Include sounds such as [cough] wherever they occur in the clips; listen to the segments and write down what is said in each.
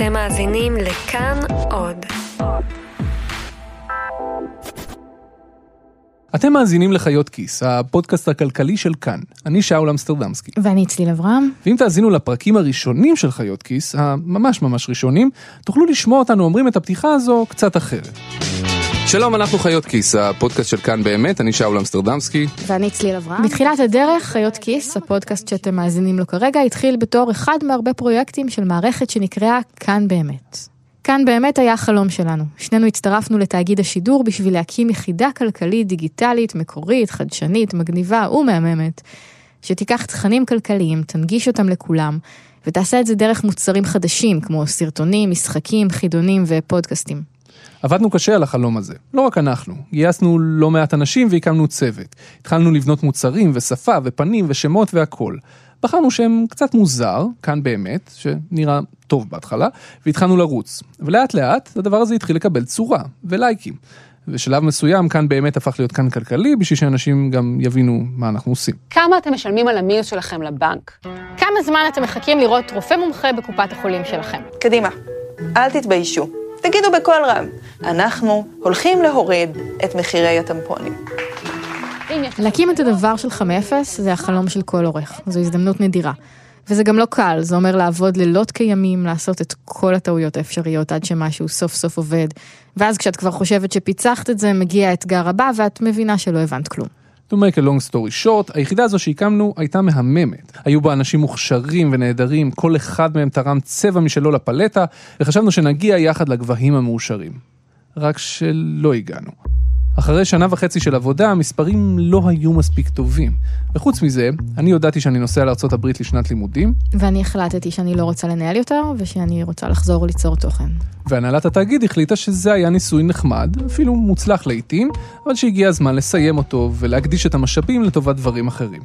אתם מאזינים לכאן עוד. אתם מאזינים לחיות כיס, הפודקאסט הכלכלי של כאן. אני שאול אמסטרדמסקי. ואני צליל אברהם. ואם תאזינו לפרקים הראשונים של חיות כיס, הממש ממש ראשונים, תוכלו לשמוע אותנו אומרים את הפתיחה הזו קצת אחרת. שלום, אנחנו חיות כיס, הפודקאסט של כאן באמת, אני שאול אמסטרדמסקי. ואני צליל אברהם. בתחילת הדרך, חיות כיס, הפודקאסט שאתם מאזינים לו כרגע, התחיל בתור אחד מהרבה פרויקטים של מערכת שנקראה כאן באמת. כאן באמת היה החלום שלנו. שנינו הצטרפנו לתאגיד השידור בשביל להקים יחידה כלכלית דיגיטלית, מקורית, חדשנית, מגניבה ומהממת, שתיקח תכנים כלכליים, תנגיש אותם לכולם, ותעשה את זה דרך מוצרים חדשים, כמו סרטונים, משחקים, חידונים ופודקאסטים. עבדנו קשה על החלום הזה, לא רק אנחנו, גייסנו לא מעט אנשים והקמנו צוות. התחלנו לבנות מוצרים ושפה ופנים ושמות והכל. בחרנו שם קצת מוזר, כאן באמת, שנראה טוב בהתחלה, והתחלנו לרוץ. ולאט לאט הדבר הזה התחיל לקבל צורה ולייקים. ושלב מסוים כאן באמת הפך להיות כאן כלכלי, בשביל שאנשים גם יבינו מה אנחנו עושים. כמה אתם משלמים על המינוס שלכם לבנק? כמה זמן אתם מחכים לראות רופא מומחה בקופת החולים שלכם? קדימה, אל תתביישו. תגידו בקול רם, אנחנו הולכים להוריד את מחירי הטמפונים. להקים את הדבר שלך מאפס זה החלום של כל עורך, זו הזדמנות נדירה. וזה גם לא קל, זה אומר לעבוד לילות כימים, לעשות את כל הטעויות האפשריות עד שמשהו סוף סוף עובד. ואז כשאת כבר חושבת שפיצחת את זה, מגיע האתגר הבא ואת מבינה שלא הבנת כלום. To make a long story short, היחידה הזו שהקמנו הייתה מהממת. היו בה אנשים מוכשרים ונהדרים, כל אחד מהם תרם צבע משלו לפלטה, וחשבנו שנגיע יחד לגבהים המאושרים. רק שלא הגענו. אחרי שנה וחצי של עבודה, המספרים לא היו מספיק טובים. וחוץ מזה, אני הודעתי שאני נוסע לארה"ב לשנת לימודים. ואני החלטתי שאני לא רוצה לנהל יותר, ושאני רוצה לחזור ליצור תוכן. והנהלת התאגיד החליטה שזה היה ניסוי נחמד, אפילו מוצלח לעיתים, אבל שהגיע הזמן לסיים אותו ולהקדיש את המשאבים לטובת דברים אחרים.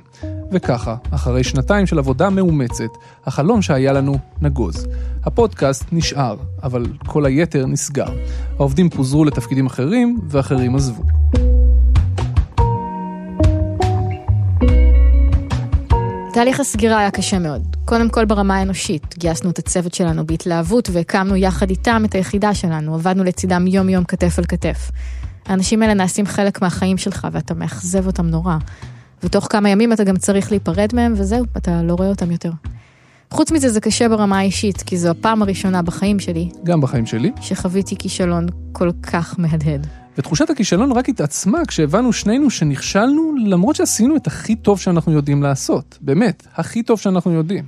וככה, אחרי שנתיים של עבודה מאומצת, החלום שהיה לנו נגוז. הפודקאסט נשאר, אבל כל היתר נסגר. העובדים פוזרו לתפקידים אחרים, ואחרים עזבו. תהליך הסגירה היה קשה מאוד. קודם כל ברמה האנושית, גייסנו את הצוות שלנו בהתלהבות והקמנו יחד איתם את היחידה שלנו, עבדנו לצידם יום יום כתף אל כתף. האנשים האלה נעשים חלק מהחיים שלך ואתה מאכזב אותם נורא. ותוך כמה ימים אתה גם צריך להיפרד מהם וזהו, אתה לא רואה אותם יותר. חוץ מזה זה קשה ברמה האישית, כי זו הפעם הראשונה בחיים שלי. גם בחיים שלי. שחוויתי כישלון כל כך מהדהד. ותחושת הכישלון רק התעצמה כשהבנו שנינו שנכשלנו למרות שעשינו את הכי טוב שאנחנו יודעים לעשות. באמת, הכי טוב שאנחנו יודעים.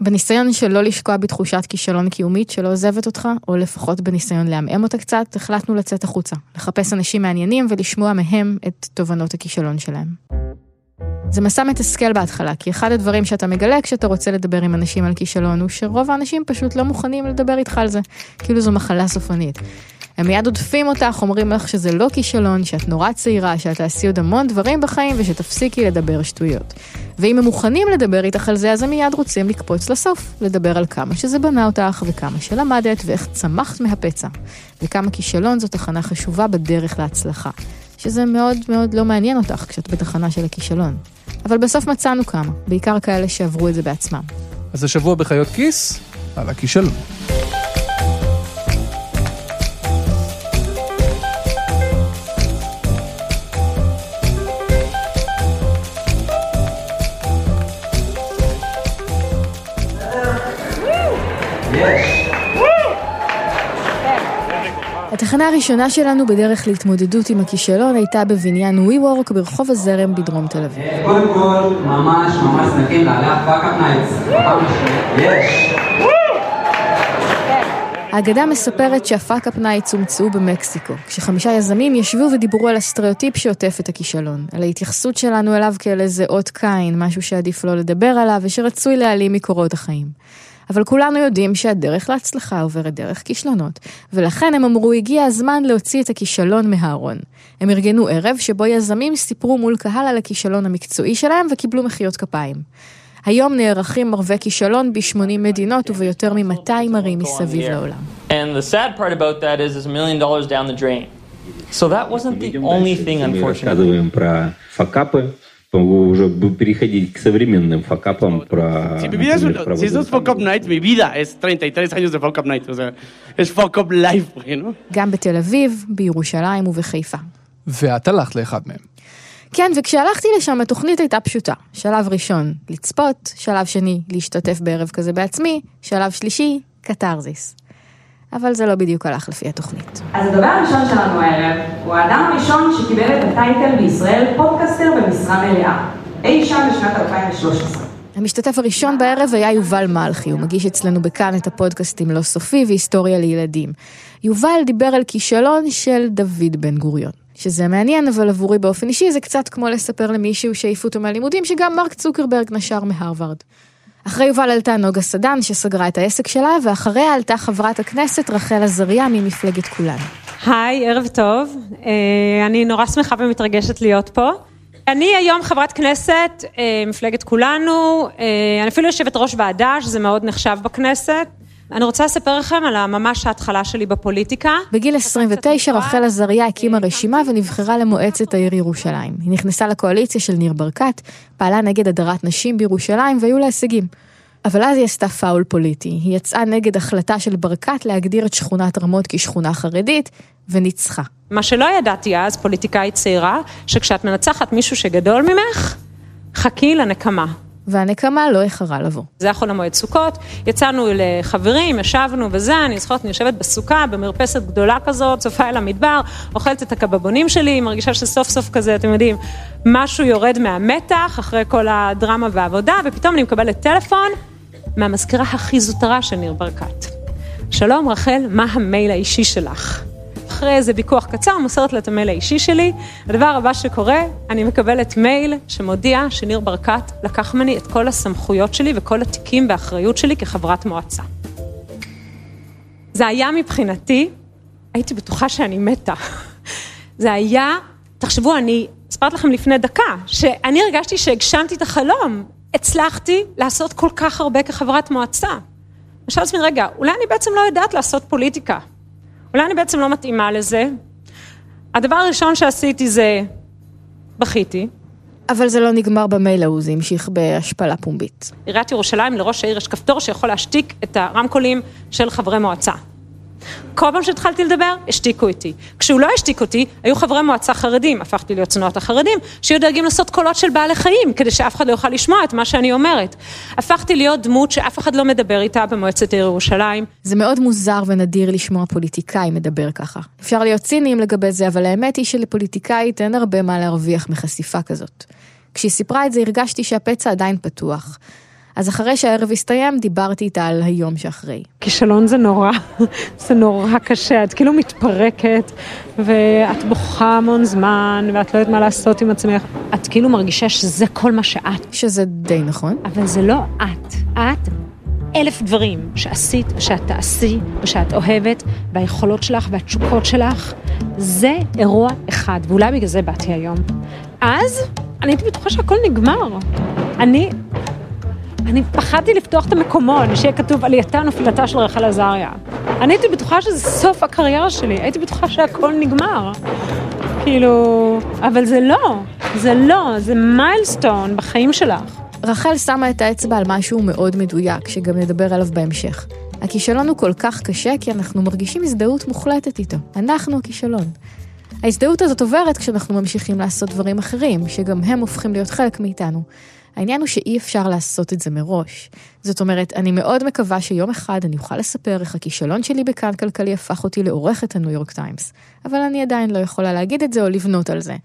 בניסיון שלא לשקוע בתחושת כישלון קיומית שלא עוזבת אותך, או לפחות בניסיון לעמעם אותה קצת, החלטנו לצאת החוצה, לחפש אנשים מעניינים ולשמוע מהם את תובנות הכישלון שלהם. זה מסע מתסכל בהתחלה, כי אחד הדברים שאתה מגלה כשאתה רוצה לדבר עם אנשים על כישלון, הוא שרוב האנשים פשוט לא מוכנים לדבר איתך על זה, כאילו זו מחלה סופנית. הם מיד עודפים אותך, אומרים לך שזה לא כישלון, שאת נורא צעירה, שאת תעשי עוד המון דברים בחיים ושתפסיקי לדבר שטויות. ואם הם מוכנים לדבר איתך על זה, אז הם מיד רוצים לקפוץ לסוף, לדבר על כמה שזה בנה אותך, וכמה שלמדת, ואיך צמחת מהפצע, וכמה כישלון זו תחנה חשובה בדרך להצלחה. שזה מאוד מאוד לא מעניין אותך כשאת בתחנה של הכישלון. אבל בסוף מצאנו כמה, בעיקר כאלה שעברו את זה בעצמם. אז השבוע בחיות כיס, על הכישלון. התחנה הראשונה שלנו בדרך להתמודדות עם הכישלון הייתה בבניין WeWork ברחוב הזרם בדרום תל אביב. קודם כל, ממש ממש שמחים לארח Fuckup Nights. יש. האגדה מספרת שה Fuckup Nights הומצאו במקסיקו, כשחמישה יזמים ישבו ודיברו על הסטריאוטיפ שעוטף את הכישלון, על ההתייחסות שלנו אליו כאל איזה אות קין, משהו שעדיף לא לדבר עליו ושרצוי להעלים מקורות החיים. אבל כולנו יודעים שהדרך להצלחה עוברת דרך כישלונות, ולכן הם אמרו הגיע הזמן להוציא את הכישלון מהארון. הם ארגנו ערב שבו יזמים סיפרו מול קהל על הכישלון המקצועי שלהם וקיבלו מחיאות כפיים. היום נערכים ערבי כישלון ב-80 מדינות וביותר מ-200 ערים מסביב לעולם. And the sad part about that is, is a million dollars down the drain. So that wasn't the only thing, unfortunately. рассказываем про факапы, уже бы переходить к современным факапам про... Si mi vida es un, например, si eso es fuck up night, mi vida es 33 años de fuck up night. O sea, es fuck up life, güey, ¿no? גם בתל אביב, בירושלים ובחיפה. ואת הלכת לאחד מהם. כן, וכשהלכתי לשם התוכנית הייתה פשוטה. שלב ראשון, לצפות, שלב שני, להשתתף בערב כזה בעצמי, שלב שלישי, קתרזיס. אבל זה לא בדיוק הלך לפי התוכנית. אז הדובר הראשון שלנו הערב הוא האדם הראשון שקיבל את ה title בישראל פודקאסטר במשרה מלאה, אי שם בשנת 2013. המשתתף הראשון בערב היה יובל מלכי, הוא מגיש אצלנו בכאן את הפודקאסטים לא סופי והיסטוריה לילדים. יובל דיבר על כישלון של דוד בן גוריון. שזה מעניין, אבל עבורי באופן אישי זה קצת כמו לספר למישהו שהעיפו אותו מהלימודים, שגם מרק צוקרברג נשר מהרווארד. אחרי יובל עלתה נוגה סדן, שסגרה את העסק שלה, ואחריה עלתה חברת הכנסת רחל עזריה ממפלגת כולנו. היי, ערב טוב. אה, אני נורא שמחה ומתרגשת להיות פה. אני היום חברת כנסת, אה, מפלגת כולנו, אה, אני אפילו יושבת ראש ועדה, שזה מאוד נחשב בכנסת. אני רוצה לספר לכם על ממש ההתחלה שלי בפוליטיקה. בגיל 29 רחל עזריה הקימה רשימה ונבחרה למועצת העיר ירושלים. היא נכנסה לקואליציה של ניר ברקת, פעלה נגד הדרת נשים בירושלים והיו לה הישגים. אבל אז היא עשתה פאול פוליטי. היא יצאה נגד החלטה של ברקת להגדיר את שכונת רמות כשכונה חרדית, וניצחה. מה שלא ידעתי אז, פוליטיקאית צעירה, שכשאת מנצחת מישהו שגדול ממך, חכי לנקמה. והנקמה לא איחרה לבוא. זה היה חול המועד סוכות, יצאנו לחברים, ישבנו וזה, אני זוכרת, אני יושבת בסוכה, במרפסת גדולה כזאת, צופה אל המדבר, אוכלת את הקבבונים שלי, מרגישה שסוף סוף כזה, אתם יודעים, משהו יורד מהמתח, אחרי כל הדרמה והעבודה, ופתאום אני מקבלת טלפון מהמזכירה הכי זוטרה של ניר ברקת. שלום רחל, מה המייל האישי שלך? אחרי איזה ויכוח קצר, מוסרת לה את המייל האישי שלי. הדבר הבא שקורה, אני מקבלת מייל שמודיע שניר ברקת לקח ממני את כל הסמכויות שלי וכל התיקים באחריות שלי כחברת מועצה. זה היה מבחינתי, הייתי בטוחה שאני מתה. זה היה, תחשבו, אני הספרת לכם לפני דקה, שאני הרגשתי שהגשמתי את החלום. הצלחתי לעשות כל כך הרבה כחברת מועצה. אני חושבת לעצמי, רגע, אולי אני בעצם לא יודעת לעשות פוליטיקה. אולי אני בעצם לא מתאימה לזה. הדבר הראשון שעשיתי זה, בכיתי. אבל זה לא נגמר במייל ההוא, זה המשיך בהשפלה פומבית. עיריית ירושלים, לראש העיר יש כפתור שיכול להשתיק את הרמקולים של חברי מועצה. כל פעם שהתחלתי לדבר, השתיקו אותי. כשהוא לא השתיק אותי, היו חברי מועצה חרדים, הפכתי להיות צנועת החרדים, שהיו דואגים לעשות קולות של בעלי חיים, כדי שאף אחד לא יוכל לשמוע את מה שאני אומרת. הפכתי להיות דמות שאף אחד לא מדבר איתה במועצת העיר ירושלים. זה מאוד מוזר ונדיר לשמוע פוליטיקאי מדבר ככה. אפשר להיות ציניים לגבי זה, אבל האמת היא שלפוליטיקאית אין הרבה מה להרוויח מחשיפה כזאת. כשהיא סיפרה את זה הרגשתי שהפצע עדיין פתוח. אז אחרי שהערב הסתיים, דיברתי איתה על היום שאחרי. כישלון זה נורא, [laughs] זה נורא קשה, את כאילו מתפרקת, ואת בוכה המון זמן, ואת לא יודעת מה לעשות עם עצמך. את כאילו מרגישה שזה כל מה שאת. שזה די נכון. אבל זה לא את. את אלף דברים שעשית, ושאת תעשי, ושאת אוהבת, והיכולות שלך והתשוקות שלך, זה אירוע אחד, ואולי בגלל זה באתי היום. אז אני הייתי בטוחה שהכל נגמר. אני אני פחדתי לפתוח את המקומון, שיהיה כתוב עלייתה נפילתה של רחל עזריה. אני הייתי בטוחה שזה סוף הקריירה שלי, הייתי בטוחה שהכל נגמר. כאילו, אבל זה לא, זה לא, זה מיילסטון בחיים שלך. רחל שמה את האצבע על משהו מאוד מדויק, שגם נדבר עליו בהמשך. הכישלון הוא כל כך קשה כי אנחנו מרגישים הזדהות מוחלטת איתו. אנחנו הכישלון. ההזדהות הזאת עוברת כשאנחנו ממשיכים לעשות דברים אחרים, שגם הם הופכים להיות חלק מאיתנו. העניין הוא שאי אפשר לעשות את זה מראש. זאת אומרת, אני מאוד מקווה שיום אחד אני אוכל לספר איך הכישלון שלי בכאן כלכלי הפך אותי לעורכת הניו יורק טיימס. אבל אני עדיין לא יכולה להגיד את זה או לבנות על זה.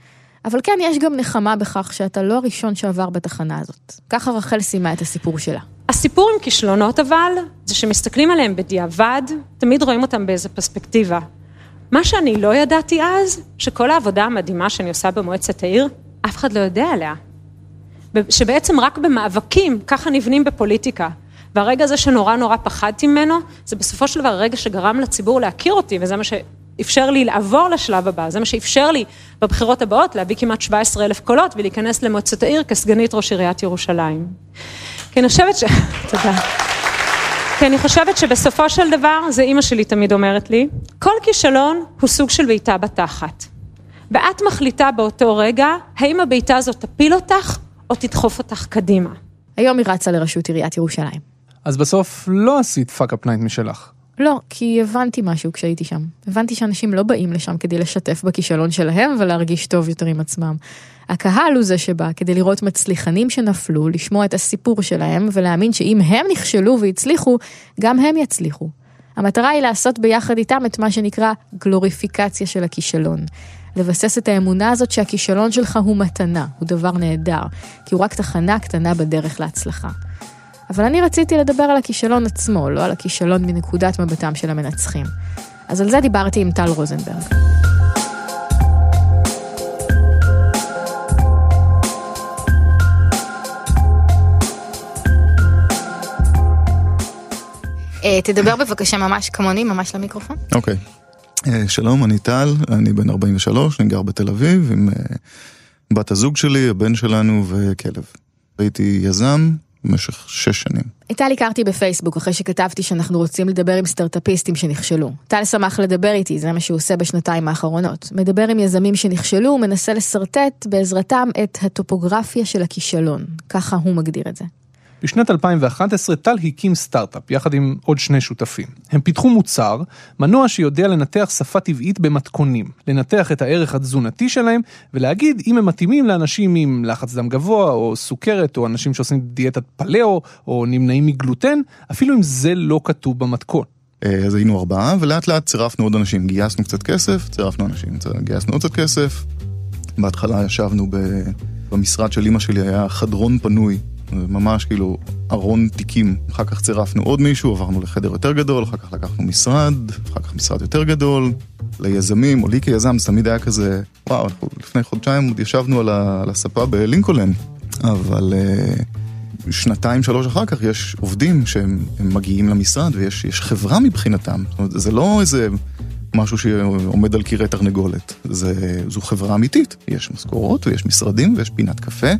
אבל כן, יש גם נחמה בכך שאתה לא הראשון שעבר בתחנה הזאת. ככה רחל סיימה את הסיפור שלה. הסיפור עם כישלונות אבל, זה שמסתכלים עליהם בדיעבד, תמיד רואים אותם באיזה פרספקטיבה. מה שאני לא ידעתי אז, שכל העבודה המדהימה שאני עושה במועצת העיר, אף אחד לא יודע עליה. שבעצם רק במאבקים, ככה נבנים בפוליטיקה. והרגע הזה שנורא נורא פחדתי ממנו, זה בסופו של דבר הרגע שגרם לציבור להכיר אותי, וזה מה שאפשר לי לעבור לשלב הבא, זה מה שאפשר לי בבחירות הבאות להביא כמעט 17 אלף קולות ולהיכנס למועצת העיר כסגנית ראש עיריית ירושלים. כי אני חושבת ש... [laughs] תודה. כי אני חושבת שבסופו של דבר, זה אימא שלי תמיד אומרת לי, כל כישלון הוא סוג של בעיטה בתחת. ואת מחליטה באותו רגע, האם הבעיטה הזאת תפיל אותך או תדחוף אותך קדימה. היום היא רצה לראשות עיריית ירושלים. אז בסוף לא עשית fuck-up night משלך. לא, כי הבנתי משהו כשהייתי שם. הבנתי שאנשים לא באים לשם כדי לשתף בכישלון שלהם ולהרגיש טוב יותר עם עצמם. הקהל הוא זה שבא כדי לראות מצליחנים שנפלו, לשמוע את הסיפור שלהם ולהאמין שאם הם נכשלו והצליחו, גם הם יצליחו. המטרה היא לעשות ביחד איתם את מה שנקרא גלוריפיקציה של הכישלון. לבסס את האמונה הזאת שהכישלון שלך הוא מתנה, הוא דבר נהדר, כי הוא רק תחנה קטנה בדרך להצלחה. אבל אני רציתי לדבר על הכישלון עצמו, לא על הכישלון מנקודת מבטם של המנצחים. אז על זה דיברתי עם טל רוזנברג. אה, תדבר בבקשה ממש כמוני, ממש למיקרופון. אוקיי. אה, שלום, אני טל, אני בן 43, אני גר בתל אביב עם אה, בת הזוג שלי, הבן שלנו וכלב. הייתי יזם במשך שש שנים. את טל הכרתי בפייסבוק אחרי שכתבתי שאנחנו רוצים לדבר עם סטארטאפיסטים שנכשלו. טל שמח לדבר איתי, זה מה שהוא עושה בשנתיים האחרונות. מדבר עם יזמים שנכשלו ומנסה לשרטט בעזרתם את הטופוגרפיה של הכישלון. ככה הוא מגדיר את זה. בשנת 2011 טל הקים סטארט-אפ יחד עם עוד שני שותפים. הם פיתחו מוצר, מנוע שיודע לנתח שפה טבעית במתכונים, לנתח את הערך התזונתי שלהם ולהגיד אם הם מתאימים לאנשים עם לחץ דם גבוה או סוכרת או אנשים שעושים דיאטת פלאו או נמנעים מגלוטן, אפילו אם זה לא כתוב במתכון. אז היינו ארבעה ולאט לאט צירפנו עוד אנשים, גייסנו קצת כסף, צירפנו אנשים, גייסנו עוד קצת כסף. בהתחלה ישבנו במשרד של אמא שלי, היה חדרון פנוי ממש כאילו ארון תיקים. אחר כך צירפנו עוד מישהו, עברנו לחדר יותר גדול, אחר כך לקחנו משרד, אחר כך משרד יותר גדול. ליזמים, או לי כיזם, זה תמיד היה כזה, וואו, לפני חודשיים עוד ישבנו על, ה, על הספה בלינקולן, אבל uh, שנתיים, שלוש אחר כך יש עובדים שהם מגיעים למשרד ויש חברה מבחינתם. זאת אומרת, זה לא איזה משהו שעומד על קירי תרנגולת, זה, זו חברה אמיתית. יש משכורות ויש משרדים ויש פינת קפה.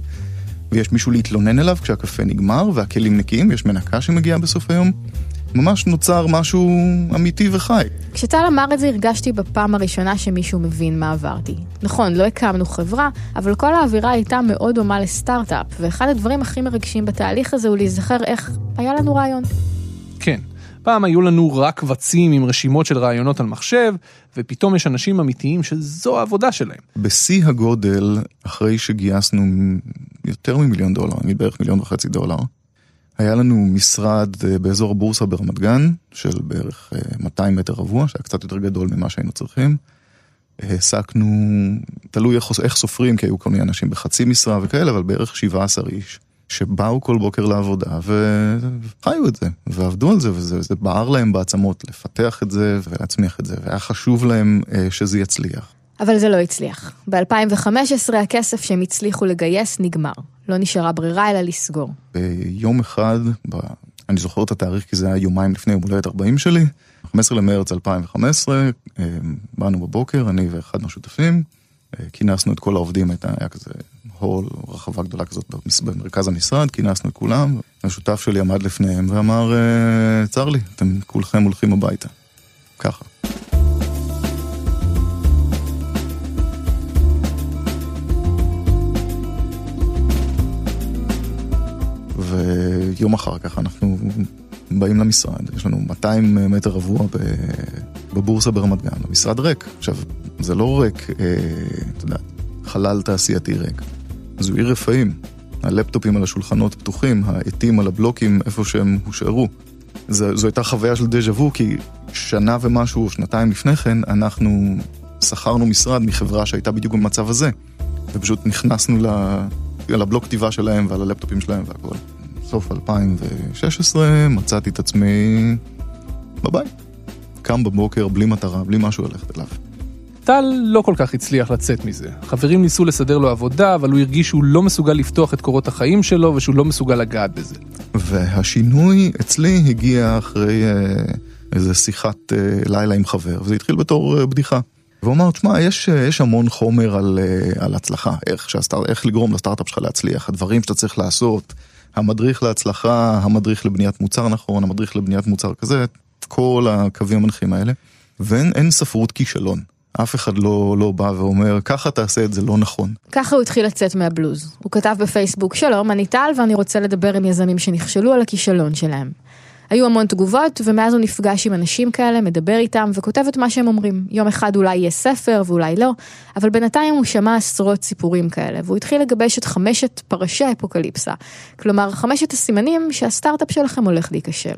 ויש מישהו להתלונן אליו כשהקפה נגמר והכלים נקיים, יש מנקה שמגיעה בסוף היום. ממש נוצר משהו אמיתי וחי. כשטל אמר את זה הרגשתי בפעם הראשונה שמישהו מבין מה עברתי. נכון, לא הקמנו חברה, אבל כל האווירה הייתה מאוד דומה לסטארט-אפ, ואחד הדברים הכי מרגשים בתהליך הזה הוא להיזכר איך היה לנו רעיון. כן, פעם היו לנו רק קבצים עם רשימות של רעיונות על מחשב, ופתאום יש אנשים אמיתיים שזו העבודה שלהם. בשיא הגודל, אחרי שגייסנו יותר ממיליון דולר, נגיד בערך מיליון וחצי דולר, היה לנו משרד אה, באזור הבורסה ברמת גן, של בערך 200 אה, מטר רבוע, שהיה קצת יותר גדול ממה שהיינו צריכים. העסקנו, תלוי איך, איך סופרים, כי היו כל מיני אנשים בחצי משרה וכאלה, אבל בערך 17 איש. שבאו כל בוקר לעבודה וחיו את זה, ועבדו על זה, וזה בער להם בעצמות לפתח את זה ולהצמיח את זה, והיה חשוב להם אה, שזה יצליח. אבל זה לא הצליח. ב-2015 הכסף שהם הצליחו לגייס נגמר. לא נשארה ברירה אלא לסגור. ביום אחד, ב... אני זוכר את התאריך כי זה היה יומיים לפני יום הולדת 40 שלי, 15 למרץ 2015, אה, באנו בבוקר, אני ואחד מהשותפים, אה, כינסנו את כל העובדים, היה כזה הול, רחבה גדולה כזאת במרכז המשרד, כינסנו את כולם, השותף שלי עמד לפניהם ואמר, אה, צר לי, אתם כולכם הולכים הביתה. ככה. ויום אחר כך אנחנו באים למשרד, יש לנו 200 מטר רבוע בבורסה ברמת גן, המשרד ריק. עכשיו, זה לא ריק, אה, אתה יודע, חלל תעשייתי ריק. זו עיר רפאים. הלפטופים על השולחנות פתוחים, העטים על הבלוקים איפה שהם הושארו. זו, זו הייתה חוויה של דז'ה וו, כי שנה ומשהו, שנתיים לפני כן, אנחנו שכרנו משרד מחברה שהייתה בדיוק במצב הזה. ופשוט נכנסנו לבלוק כתיבה שלהם ועל הלפטופים שלהם והכל. סוף 2016 מצאתי את עצמי בבית. קם בבוקר בלי מטרה, בלי משהו ללכת אליו. טל לא כל כך הצליח לצאת מזה. חברים ניסו לסדר לו עבודה, אבל הוא הרגיש שהוא לא מסוגל לפתוח את קורות החיים שלו ושהוא לא מסוגל לגעת בזה. והשינוי אצלי הגיע אחרי אה, איזה שיחת אה, לילה עם חבר, וזה התחיל בתור אה, בדיחה. והוא אמר, תשמע, יש, יש המון חומר על, על הצלחה, איך, שהסטאר, איך לגרום לסטארט-אפ שלך להצליח, הדברים שאתה צריך לעשות, המדריך להצלחה, המדריך לבניית מוצר נכון, המדריך לבניית מוצר כזה, כל הקווים המנחים האלה, ואין ספרות כישלון. אף אחד לא, לא בא ואומר, ככה תעשה את זה לא נכון. ככה הוא התחיל לצאת מהבלוז. הוא כתב בפייסבוק, שלום, אני טל ואני רוצה לדבר עם יזמים שנכשלו על הכישלון שלהם. היו המון תגובות, ומאז הוא נפגש עם אנשים כאלה, מדבר איתם וכותב את מה שהם אומרים. יום אחד אולי יהיה ספר ואולי לא, אבל בינתיים הוא שמע עשרות סיפורים כאלה, והוא התחיל לגבש את חמשת פרשי האפוקליפסה. כלומר, חמשת הסימנים שהסטארט-אפ שלכם הולך להיכשל.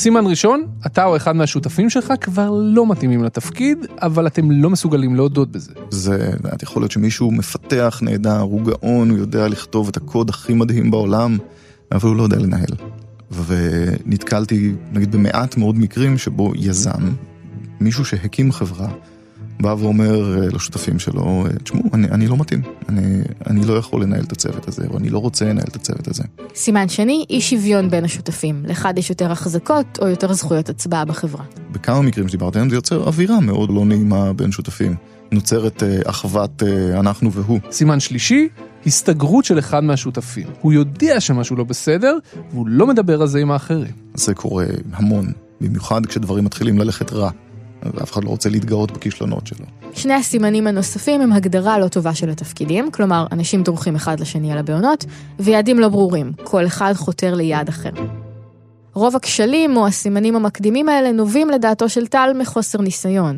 סימן ראשון, אתה או אחד מהשותפים שלך כבר לא מתאימים לתפקיד, אבל אתם לא מסוגלים להודות בזה. זה, את יכול להיות שמישהו מפתח נהדר, הוא גאון, הוא יודע לכתוב את הקוד הכי מדהים בעולם, אבל הוא לא יודע לנהל. ונתקלתי, נגיד, במעט מאוד מקרים שבו יזם, מישהו שהקים חברה, בא ואומר אה, לשותפים שלו, אה, תשמעו, אני, אני לא מתאים, אני, אני לא יכול לנהל את הצוות הזה, או אני לא רוצה לנהל את הצוות הזה. סימן שני, אי שוויון בין השותפים. לאחד יש יותר החזקות או יותר זכויות הצבעה בחברה. בכמה מקרים שדיברתי עליהם זה יוצר אווירה מאוד לא נעימה בין שותפים. נוצרת אה, אחוות אנחנו והוא. סימן שלישי, הסתגרות של אחד מהשותפים. הוא יודע שמשהו לא בסדר, והוא לא מדבר על זה עם האחרים. זה קורה המון, במיוחד כשדברים מתחילים ללכת רע. ואף אחד לא רוצה להתגאות בכישלונות שלו. שני הסימנים הנוספים הם הגדרה לא טובה של התפקידים, כלומר, אנשים דורכים אחד לשני על הבעונות, ויעדים לא ברורים, כל אחד חותר ליעד אחר. רוב הכשלים או הסימנים המקדימים האלה נובעים לדעתו של טל מחוסר ניסיון.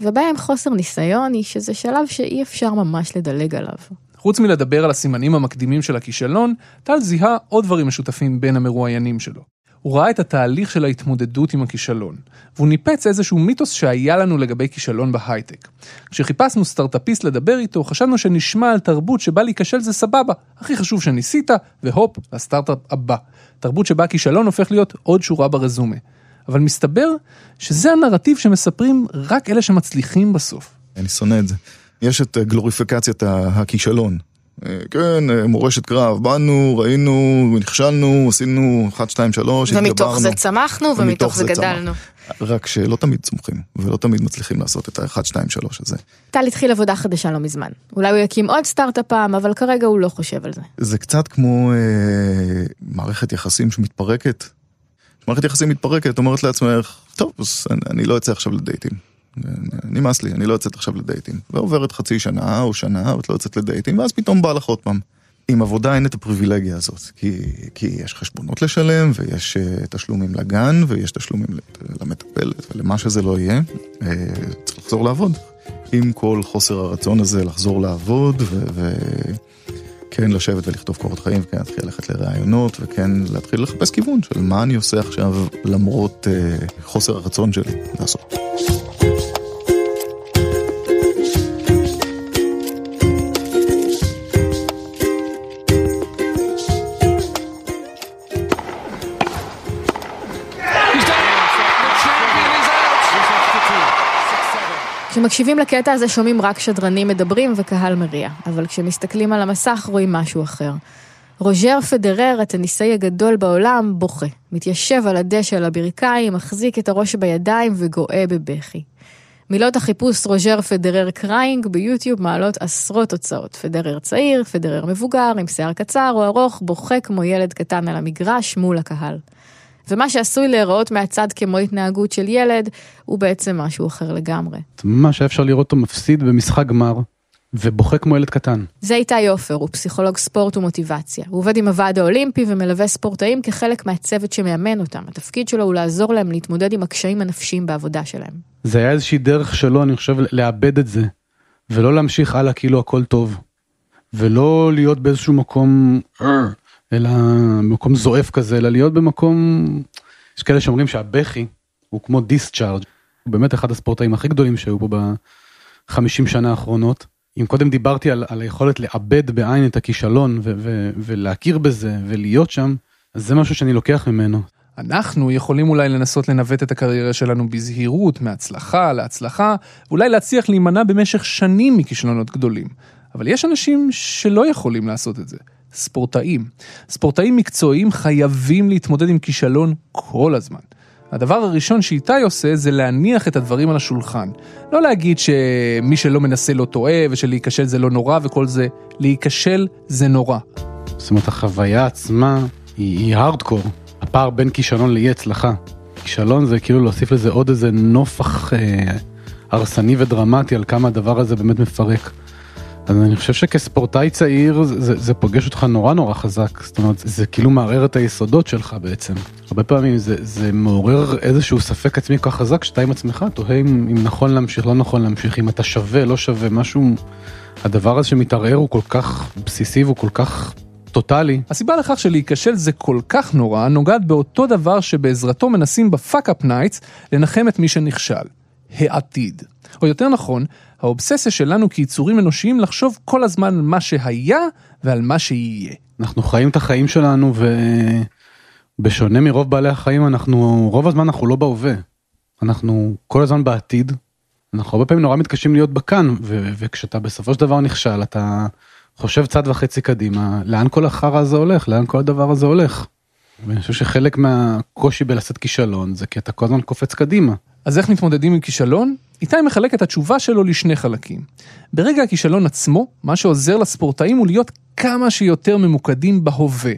ובעיה עם חוסר ניסיון היא שזה שלב שאי אפשר ממש לדלג עליו. חוץ מלדבר על הסימנים המקדימים של הכישלון, טל זיהה עוד דברים משותפים בין המרואיינים שלו. הוא ראה את התהליך של ההתמודדות עם הכישלון, והוא ניפץ איזשהו מיתוס שהיה לנו לגבי כישלון בהייטק. כשחיפשנו סטארטאפיסט לדבר איתו, חשבנו שנשמע על תרבות שבה להיכשל זה סבבה, הכי חשוב שניסית, והופ, הסטארט-אפ הבא. תרבות שבה כישלון הופך להיות עוד שורה ברזומה. אבל מסתבר שזה הנרטיב שמספרים רק אלה שמצליחים בסוף. אני שונא את זה. יש את גלוריפיקציית הכישלון. אה, כן, אה, מורשת קרב, באנו, ראינו, נכשלנו, עשינו 1, 2, 3, התגברנו. ומתוך זה צמחנו, ומתוך זה גדלנו. רק שלא תמיד צומחים, ולא תמיד מצליחים לעשות את ה-1, 2, 3 הזה. טל התחיל עבודה חדשה לא מזמן. אולי הוא יקים עוד סטארט-אפ פעם, אבל כרגע הוא לא חושב על זה. זה קצת כמו אה, מערכת יחסים שמתפרקת. מערכת יחסים מתפרקת, אומרת לעצמך, טוב, אז אני, אני לא אצא עכשיו לדייטים. נמאס לי, אני לא יוצאת עכשיו לדייטים. ועוברת חצי שנה או שנה, ואת לא יוצאת לדייטים, ואז פתאום בא לך עוד פעם. עם עבודה אין את הפריבילגיה הזאת, כי, כי יש חשבונות לשלם, ויש uh, תשלומים לגן, ויש תשלומים למטפלת, ולמה שזה לא יהיה, uh, צריך לחזור לעבוד. עם כל חוסר הרצון הזה לחזור לעבוד, וכן לשבת ולכתוב קורות חיים, וכן להתחיל ללכת לראיונות, וכן להתחיל לחפש כיוון של מה אני עושה עכשיו למרות uh, חוסר הרצון שלי לעשות. כשמקשיבים לקטע הזה שומעים רק שדרנים מדברים וקהל מריע, אבל כשמסתכלים על המסך רואים משהו אחר. רוג'ר פדרר, הטניסאי הגדול בעולם, בוכה. מתיישב על הדשא על הברכיים, מחזיק את הראש בידיים וגואה בבכי. מילות החיפוש רוג'ר פדרר crying ביוטיוב מעלות עשרות תוצאות. פדרר צעיר, פדרר מבוגר, עם שיער קצר או ארוך, בוכה כמו ילד קטן על המגרש מול הקהל. ומה שעשוי להיראות מהצד כמו התנהגות של ילד, הוא בעצם משהו אחר לגמרי. מה שאפשר לראות אותו מפסיד במשחק גמר, ובוכה כמו ילד קטן. זה איתי עופר, הוא פסיכולוג ספורט ומוטיבציה. הוא עובד עם הוועד האולימפי ומלווה ספורטאים כחלק מהצוות שמאמן אותם. התפקיד שלו הוא לעזור להם להתמודד עם הקשיים הנפשיים בעבודה שלהם. זה היה איזושהי דרך שלו, אני חושב, לאבד את זה, ולא להמשיך הלאה כאילו הכל טוב. ולא להיות באיזשהו מקום אלא במקום זועף כזה, אלא להיות במקום, יש כאלה שאומרים שהבכי הוא כמו דיסצ'ארג', הוא באמת אחד הספורטאים הכי גדולים שהיו פה בחמישים שנה האחרונות. אם קודם דיברתי על, על היכולת לאבד בעין את הכישלון ו- ו- ולהכיר בזה ולהיות שם, אז זה משהו שאני לוקח ממנו. אנחנו יכולים אולי לנסות לנווט את הקריירה שלנו בזהירות, מהצלחה להצלחה, ואולי להצליח להימנע במשך שנים מכישלונות גדולים. אבל יש אנשים שלא יכולים לעשות את זה. ספורטאים. ספורטאים מקצועיים חייבים להתמודד עם כישלון כל הזמן. הדבר הראשון שאיתי עושה זה להניח את הדברים על השולחן. לא להגיד שמי שלא מנסה לא טועה ושלהיכשל זה לא נורא וכל זה, להיכשל זה נורא. זאת אומרת החוויה עצמה היא, היא הארדקור, הפער בין כישלון לאי הצלחה. כישלון זה כאילו להוסיף לזה עוד איזה נופח אה, הרסני ודרמטי על כמה הדבר הזה באמת מפרק. אז אני חושב שכספורטאי צעיר זה, זה פוגש אותך נורא נורא חזק, זאת אומרת זה כאילו מערער את היסודות שלך בעצם. הרבה פעמים זה, זה מעורר איזשהו ספק עצמי כל כך חזק שאתה עם עצמך תוהה אם, אם נכון להמשיך, לא נכון להמשיך, אם אתה שווה, לא שווה, משהו, הדבר הזה שמתערער הוא כל כך בסיסי והוא כל כך טוטאלי. הסיבה לכך שלהיכשל זה כל כך נורא נוגעת באותו דבר שבעזרתו מנסים ב fuck-up nights לנחם את מי שנכשל. העתיד. או יותר נכון, האובססיה שלנו כיצורים אנושיים לחשוב כל הזמן על מה שהיה ועל מה שיהיה. אנחנו חיים את החיים שלנו ובשונה מרוב בעלי החיים אנחנו רוב הזמן אנחנו לא בהווה. אנחנו כל הזמן בעתיד. אנחנו הרבה פעמים נורא מתקשים להיות בכאן ו- וכשאתה בסופו של דבר נכשל אתה חושב צעד וחצי קדימה לאן כל החרא הזה הולך לאן כל הדבר הזה הולך. ואני חושב שחלק מהקושי בלשאת כישלון זה כי אתה כל הזמן קופץ קדימה. אז איך מתמודדים עם כישלון? איתי מחלק את התשובה שלו לשני חלקים. ברגע הכישלון עצמו, מה שעוזר לספורטאים הוא להיות כמה שיותר ממוקדים בהווה.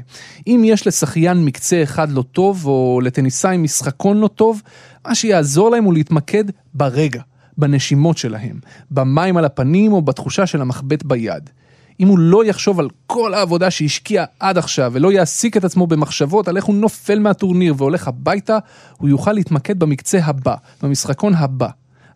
אם יש לשחיין מקצה אחד לא טוב, או לטניסאי משחקון לא טוב, מה שיעזור להם הוא להתמקד ברגע, בנשימות שלהם, במים על הפנים או בתחושה של המחבט ביד. אם הוא לא יחשוב על כל העבודה שהשקיע עד עכשיו ולא יעסיק את עצמו במחשבות על איך הוא נופל מהטורניר והולך הביתה, הוא יוכל להתמקד במקצה הבא, במשחקון הבא.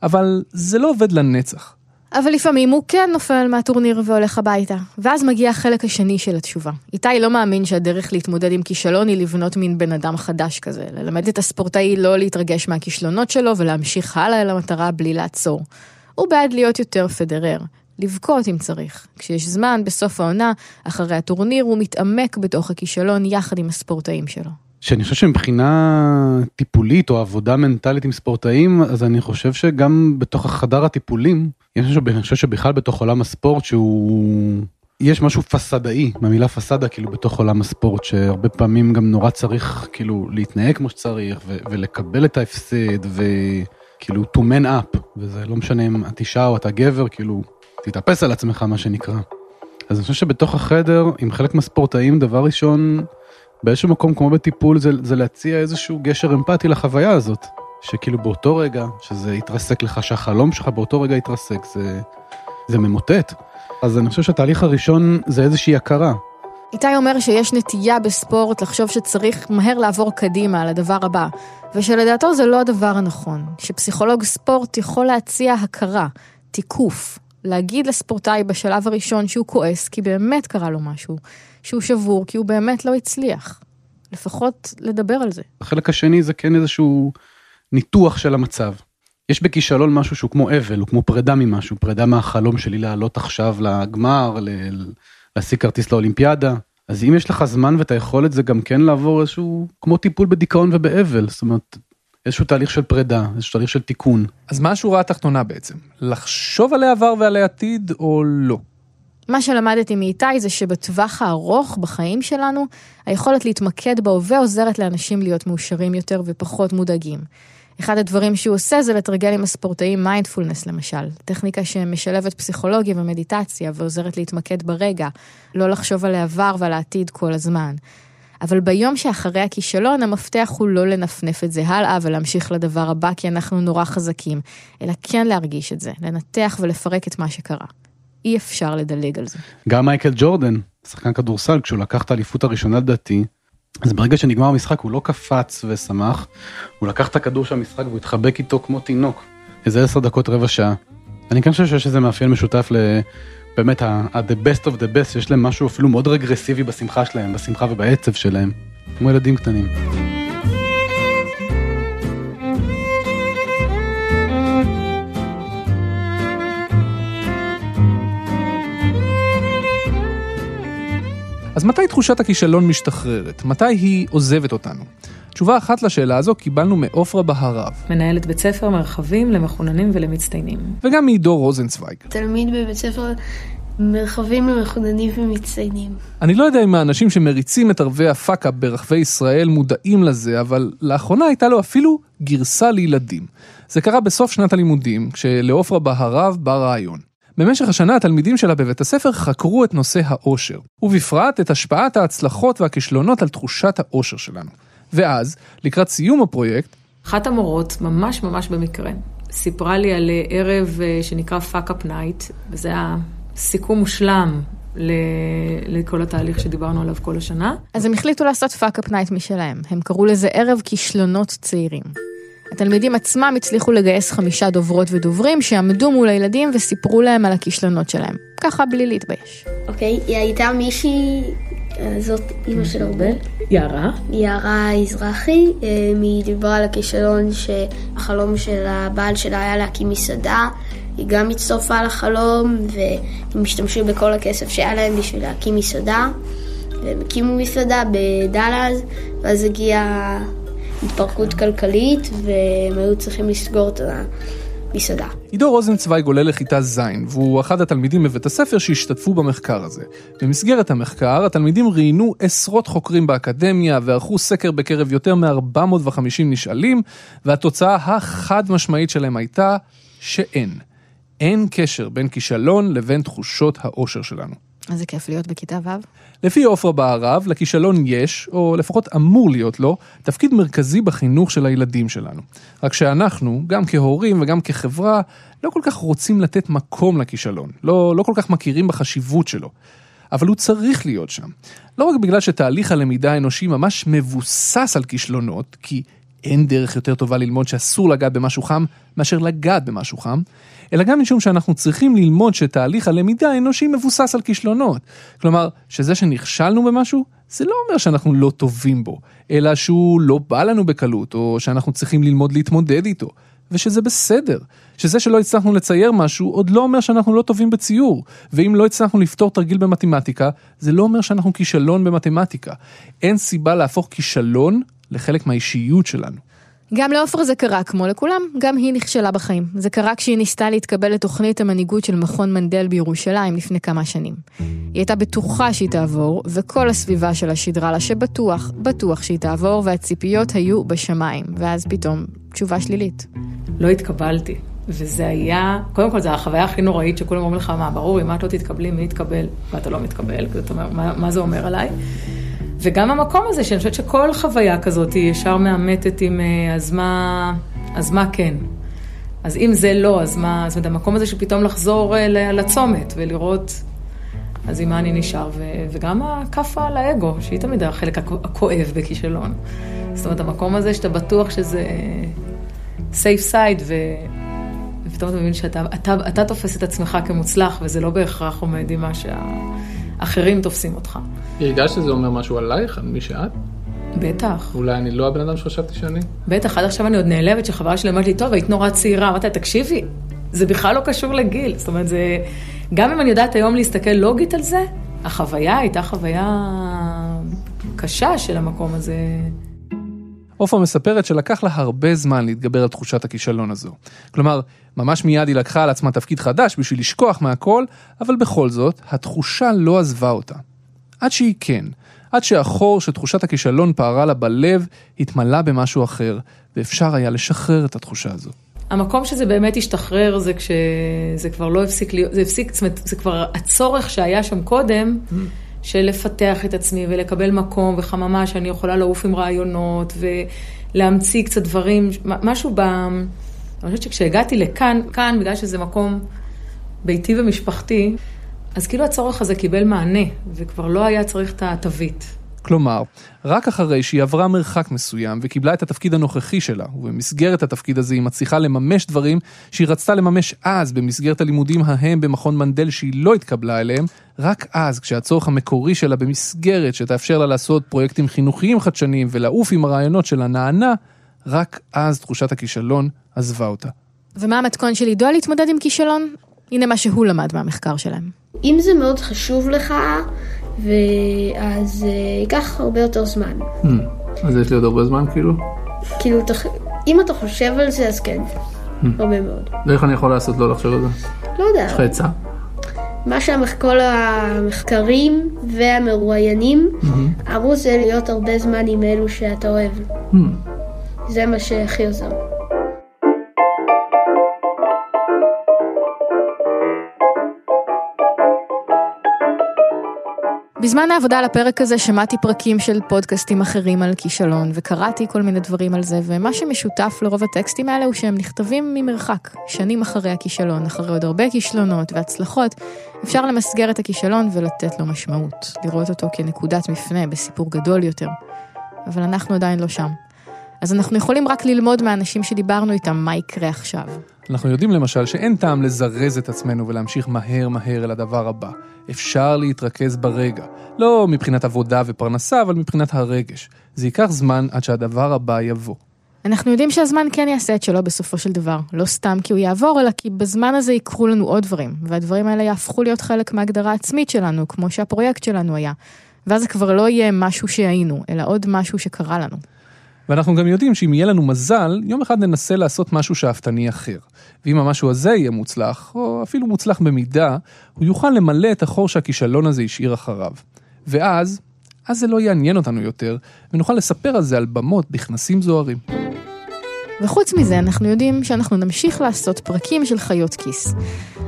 אבל זה לא עובד לנצח. אבל לפעמים הוא כן נופל מהטורניר והולך הביתה. ואז מגיע החלק השני של התשובה. איתי לא מאמין שהדרך להתמודד עם כישלון היא לבנות מין בן אדם חדש כזה. ללמד את הספורטאי לא להתרגש מהכישלונות שלו ולהמשיך הלאה אל המטרה בלי לעצור. הוא בעד להיות יותר פדרר. לבכות אם צריך. כשיש זמן, בסוף העונה, אחרי הטורניר, הוא מתעמק בתוך הכישלון יחד עם הספורטאים שלו. שאני חושב שמבחינה טיפולית או עבודה מנטלית עם ספורטאים, אז אני חושב שגם בתוך החדר הטיפולים, אני חושב שבכלל בתוך עולם הספורט שהוא... יש משהו פסדאי, מהמילה פסדה כאילו בתוך עולם הספורט, שהרבה פעמים גם נורא צריך כאילו להתנהג כמו שצריך ו- ולקבל את ההפסד וכאילו to man up, וזה לא משנה אם את אישה או אתה גבר, כאילו תתאפס על עצמך מה שנקרא. אז אני חושב שבתוך החדר עם חלק מהספורטאים דבר ראשון באיזשהו מקום כמו בטיפול זה, זה להציע איזשהו גשר אמפתי לחוויה הזאת. שכאילו באותו רגע שזה יתרסק לך שהחלום שלך באותו רגע יתרסק זה, זה ממוטט. אז אני חושב שהתהליך הראשון זה איזושהי הכרה. איתי אומר שיש נטייה בספורט לחשוב שצריך מהר לעבור קדימה לדבר הבא, ושלדעתו זה לא הדבר הנכון, שפסיכולוג ספורט יכול להציע הכרה, תיקוף, להגיד לספורטאי בשלב הראשון שהוא כועס כי באמת קרה לו משהו, שהוא שבור כי הוא באמת לא הצליח. לפחות לדבר על זה. החלק השני זה כן איזשהו ניתוח של המצב. יש בכישלון משהו שהוא כמו אבל, הוא כמו פרידה ממשהו, פרידה מהחלום שלי לעלות עכשיו לגמר, להשיג כרטיס לאולימפיאדה. אז אם יש לך זמן ואת היכולת זה גם כן לעבור איזשהו כמו טיפול בדיכאון ובאבל, זאת אומרת איזשהו תהליך של פרידה, איזשהו תהליך של תיקון. אז מה השורה התחתונה בעצם? לחשוב על העבר ועל העתיד או לא? מה שלמדתי מאיתי זה שבטווח הארוך בחיים שלנו, היכולת להתמקד בהווה עוזרת לאנשים להיות מאושרים יותר ופחות מודאגים. אחד הדברים שהוא עושה זה לתרגל עם הספורטאים מיינדפולנס למשל, טכניקה שמשלבת פסיכולוגיה ומדיטציה ועוזרת להתמקד ברגע, לא לחשוב על העבר ועל העתיד כל הזמן. אבל ביום שאחרי הכישלון, המפתח הוא לא לנפנף את זה הלאה ולהמשיך לדבר הבא כי אנחנו נורא חזקים, אלא כן להרגיש את זה, לנתח ולפרק את מה שקרה. אי אפשר לדלג על זה. גם מייקל ג'ורדן, שחקן כדורסל, כשהוא לקח את האליפות הראשונה לדעתי, אז ברגע שנגמר המשחק הוא לא קפץ ושמח, הוא לקח את הכדור של המשחק והוא התחבק איתו כמו תינוק, איזה עשר דקות רבע שעה. אני כן חושב שיש איזה מאפיין משותף באמת ה-the best of the best, יש להם משהו אפילו מאוד רגרסיבי בשמחה שלהם, בשמחה ובעצב שלהם, כמו ילדים קטנים. אז מתי תחושת הכישלון משתחררת? מתי היא עוזבת אותנו? תשובה אחת לשאלה הזו קיבלנו מעופרה בהרב. מנהלת בית ספר מרחבים למחוננים ולמצטיינים. וגם מעידו רוזנצוויג. תלמיד בבית ספר מרחבים למחוננים ומצטיינים. אני לא יודע אם האנשים שמריצים את ערבי הפאקה ברחבי ישראל מודעים לזה, אבל לאחרונה הייתה לו אפילו גרסה לילדים. זה קרה בסוף שנת הלימודים, כשלעופרה בהרב בא רעיון. במשך השנה התלמידים שלה בבית הספר חקרו את נושא האושר, ובפרט את השפעת ההצלחות והכישלונות על תחושת האושר שלנו. ואז, לקראת סיום הפרויקט, אחת המורות, ממש ממש במקרה, סיפרה לי על ערב אה, שנקרא fuck up night, וזה היה סיכום מושלם ל- לכל התהליך שדיברנו עליו כל השנה. אז הם החליטו לעשות fuck up night משלהם. הם קראו לזה ערב כישלונות צעירים. התלמידים עצמם הצליחו לגייס חמישה דוברות ודוברים שעמדו מול הילדים וסיפרו להם על הכישלונות שלהם. ככה בלי להתבייש. אוקיי, היא הייתה מישהי, אה, זאת אימא של ארבל. יערה? יערה יזרחי, אה, היא דיברה על הכישלון שהחלום של הבעל שלה היה להקים מסעדה. היא גם הצטרפה לחלום, והם השתמשו בכל הכסף שהיה להם בשביל להקים מסעדה. והם הקימו מסעדה בדאלאז, ואז הגיעה התפרקות כלכלית, והם היו צריכים לסגור את המסעדה. עידו רוזנצוויג עולה לכיתה ז', והוא אחד התלמידים בבית הספר שהשתתפו במחקר הזה. במסגרת המחקר, התלמידים ראיינו עשרות חוקרים באקדמיה וערכו סקר בקרב יותר מ-450 נשאלים, והתוצאה החד משמעית שלהם הייתה שאין. אין קשר בין כישלון לבין תחושות האושר שלנו. איזה כיף להיות בכיתה ו'. לפי עופרה בהרב, לכישלון יש, או לפחות אמור להיות לו, תפקיד מרכזי בחינוך של הילדים שלנו. רק שאנחנו, גם כהורים וגם כחברה, לא כל כך רוצים לתת מקום לכישלון. לא, לא כל כך מכירים בחשיבות שלו. אבל הוא צריך להיות שם. לא רק בגלל שתהליך הלמידה האנושי ממש מבוסס על כישלונות, כי אין דרך יותר טובה ללמוד שאסור לגעת במשהו חם מאשר לגעת במשהו חם, אלא גם משום שאנחנו צריכים ללמוד שתהליך הלמידה האנושי מבוסס על כישלונות. כלומר, שזה שנכשלנו במשהו, זה לא אומר שאנחנו לא טובים בו, אלא שהוא לא בא לנו בקלות, או שאנחנו צריכים ללמוד להתמודד איתו, ושזה בסדר. שזה שלא הצלחנו לצייר משהו, עוד לא אומר שאנחנו לא טובים בציור. ואם לא הצלחנו לפתור תרגיל במתמטיקה, זה לא אומר שאנחנו כישלון במתמטיקה. אין סיבה להפוך כישלון לחלק מהאישיות שלנו. גם לעופרה זה קרה כמו לכולם, גם היא נכשלה בחיים. זה קרה כשהיא ניסתה להתקבל לתוכנית המנהיגות של מכון מנדל בירושלים לפני כמה שנים. היא הייתה בטוחה שהיא תעבור, וכל הסביבה שלה שידרה לה שבטוח, בטוח שהיא תעבור, והציפיות היו בשמיים. ואז פתאום, תשובה שלילית. לא התקבלתי. וזה היה, קודם כל, זו החוויה הכי נוראית שכולם אומרים לך, מה, ברור, אם את לא תתקבלי, מי יתקבל? ואתה לא מתקבל, זאת אומרת, מה, מה זה אומר עליי? וגם המקום הזה, שאני חושבת שכל חוויה כזאת היא ישר מאמתת עם אה, אז מה, אז מה כן. אז אם זה לא, אז מה, זאת אומרת, המקום הזה שפתאום לחזור אה, לצומת ולראות, אז עם מה אני נשאר, ו, וגם הכאפה על האגו, שהיא תמיד החלק הכואב בכישלון. זאת אומרת, המקום הזה שאתה בטוח שזה safe side, ו... ופתאום אתה מבין שאתה אתה, אתה תופס את עצמך כמוצלח, וזה לא בהכרח עומד עם מה שהאחרים תופסים אותך. הרגשת שזה אומר משהו עלייך, על מי שאת? בטח. אולי אני לא הבן אדם שחשבתי שאני? בטח, עד עכשיו אני עוד נעלבת שחברה שלי אומרת לי, טוב, היית נורא צעירה. אמרתי לה, תקשיבי, זה בכלל לא קשור לגיל. זאת אומרת, זה... גם אם אני יודעת היום להסתכל לוגית על זה, החוויה הייתה חוויה קשה של המקום הזה. עופרה מספרת שלקח לה הרבה זמן להתגבר על תחושת הכישלון הזו. כלומר, ממש מיד היא לקחה על עצמה תפקיד חדש בשביל לשכוח מהכל, אבל בכל זאת, התחושה לא עזבה אותה. עד שהיא כן, עד שהחור שתחושת הכישלון פערה לה בלב, התמלא במשהו אחר, ואפשר היה לשחרר את התחושה הזו. המקום שזה באמת השתחרר זה כשזה כבר לא הפסיק להיות, זה הפסיק, זאת אומרת, זה כבר הצורך שהיה שם קודם, mm. של לפתח את עצמי ולקבל מקום וחממה שאני יכולה לעוף עם רעיונות ולהמציא קצת דברים, משהו ב... אני חושבת שכשהגעתי לכאן, כאן, בגלל שזה מקום ביתי ומשפחתי, אז כאילו הצורך הזה קיבל מענה, וכבר לא היה צריך את התווית. כלומר, רק אחרי שהיא עברה מרחק מסוים וקיבלה את התפקיד הנוכחי שלה, ובמסגרת התפקיד הזה היא מצליחה לממש דברים שהיא רצתה לממש אז במסגרת הלימודים ההם במכון מנדל שהיא לא התקבלה אליהם, רק אז כשהצורך המקורי שלה במסגרת שתאפשר לה לעשות פרויקטים חינוכיים חדשניים ולעוף עם הרעיונות שלה נענה, רק אז תחושת הכישלון עזבה אותה. ומה המתכון של עידו להתמודד עם כישלון? הנה מה שהוא למד מהמחקר שלהם. אם זה מאוד חשוב לך, ואז uh, ייקח הרבה יותר זמן. Hmm. אז יש לי עוד הרבה זמן כאילו? כאילו, תח... אם אתה חושב על זה, אז כן. Hmm. הרבה מאוד. ואיך אני יכול לעשות לא לחשוב על זה? לא יודע. יש לך עצה? מה שכל המחקרים והמרואיינים mm-hmm. אמרו זה להיות הרבה זמן עם אלו שאתה אוהב. Hmm. זה מה שהכי עוזר. בזמן העבודה על הפרק הזה שמעתי פרקים של פודקאסטים אחרים על כישלון, וקראתי כל מיני דברים על זה, ומה שמשותף לרוב הטקסטים האלה הוא שהם נכתבים ממרחק, שנים אחרי הכישלון, אחרי עוד הרבה כישלונות והצלחות, אפשר למסגר את הכישלון ולתת לו משמעות, לראות אותו כנקודת מפנה בסיפור גדול יותר. אבל אנחנו עדיין לא שם. אז אנחנו יכולים רק ללמוד מהאנשים שדיברנו איתם מה יקרה עכשיו. אנחנו יודעים למשל שאין טעם לזרז את עצמנו ולהמשיך מהר מהר אל הדבר הבא. אפשר להתרכז ברגע. לא מבחינת עבודה ופרנסה, אבל מבחינת הרגש. זה ייקח זמן עד שהדבר הבא יבוא. אנחנו יודעים שהזמן כן יעשה את שלו בסופו של דבר, לא סתם כי הוא יעבור, אלא כי בזמן הזה יקרו לנו עוד דברים, והדברים האלה יהפכו להיות חלק מההגדרה העצמית שלנו, כמו שהפרויקט שלנו היה. ואז זה כבר לא יהיה משהו שהיינו, אלא עוד משהו שקרה לנו. ואנחנו גם יודעים שאם יהיה לנו מזל, יום אחד ננסה לעשות משהו שאפתני אחר. ואם המשהו הזה יהיה מוצלח, או אפילו מוצלח במידה, הוא יוכל למלא את החור שהכישלון הזה השאיר אחריו. ואז, אז זה לא יעניין אותנו יותר, ונוכל לספר על זה על במות בכנסים זוהרים. וחוץ מזה, אנחנו יודעים שאנחנו נמשיך לעשות פרקים של חיות כיס.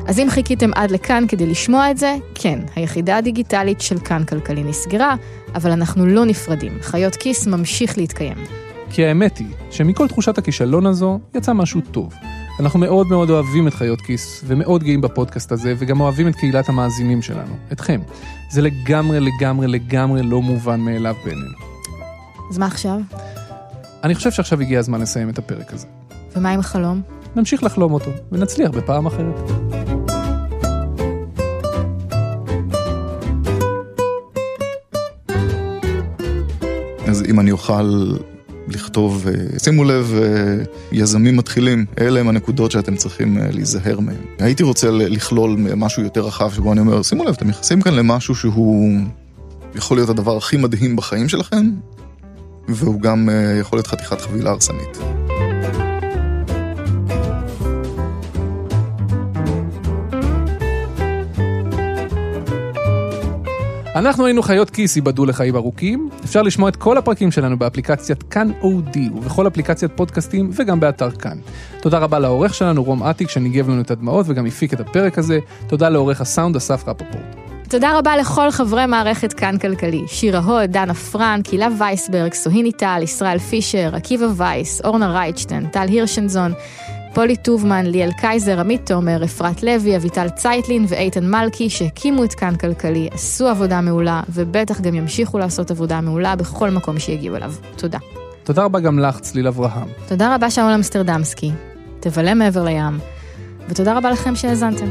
אז אם חיכיתם עד לכאן כדי לשמוע את זה, כן, היחידה הדיגיטלית של כאן כלכלי נסגרה, אבל אנחנו לא נפרדים, חיות כיס ממשיך להתקיים. כי האמת היא שמכל תחושת הכישלון הזו יצא משהו טוב. אנחנו מאוד מאוד אוהבים את חיות כיס, ומאוד גאים בפודקאסט הזה, וגם אוהבים את קהילת המאזינים שלנו, אתכם. זה לגמרי לגמרי לגמרי לא מובן מאליו בעינינו. אז מה עכשיו? אני חושב שעכשיו הגיע הזמן לסיים את הפרק הזה. ומה עם החלום? נמשיך לחלום אותו, ונצליח בפעם אחרת. אז אם אני אוכל לכתוב, אה, שימו לב, אה, יזמים מתחילים, אלה הם הנקודות שאתם צריכים אה, להיזהר מהם. הייתי רוצה לכלול משהו יותר רחב שבו אני אומר, שימו לב, אתם נכנסים כאן למשהו שהוא יכול להיות הדבר הכי מדהים בחיים שלכם, והוא גם יכול להיות חתיכת חבילה הרסנית. אנחנו היינו חיות כיס ייבדלו לחיים ארוכים. אפשר לשמוע את כל הפרקים שלנו באפליקציית כאן אודי ובכל אפליקציית פודקאסטים וגם באתר כאן. תודה רבה לעורך שלנו רום אטיק שניגב לנו את הדמעות וגם הפיק את הפרק הזה. תודה לעורך הסאונד אסף רפפורט. תודה רבה לכל חברי מערכת כאן כלכלי, שירה הוד, דנה פרנק, הילה וייסברג, סוהיני טל, ישראל פישר, עקיבא וייס, אורנה רייטשטיין, טל הירשנזון. פולי טובמן, ליאל קייזר, עמית תומר, אפרת לוי, אביטל צייטלין ואיתן מלכי, שהקימו את כאן כלכלי, עשו עבודה מעולה, ובטח גם ימשיכו לעשות עבודה מעולה בכל מקום שיגיעו אליו. תודה. תודה רבה גם לך, צליל אברהם. תודה רבה, שאול אמסטרדמסקי. תבלה מעבר לים. ותודה רבה לכם שהאזנתם.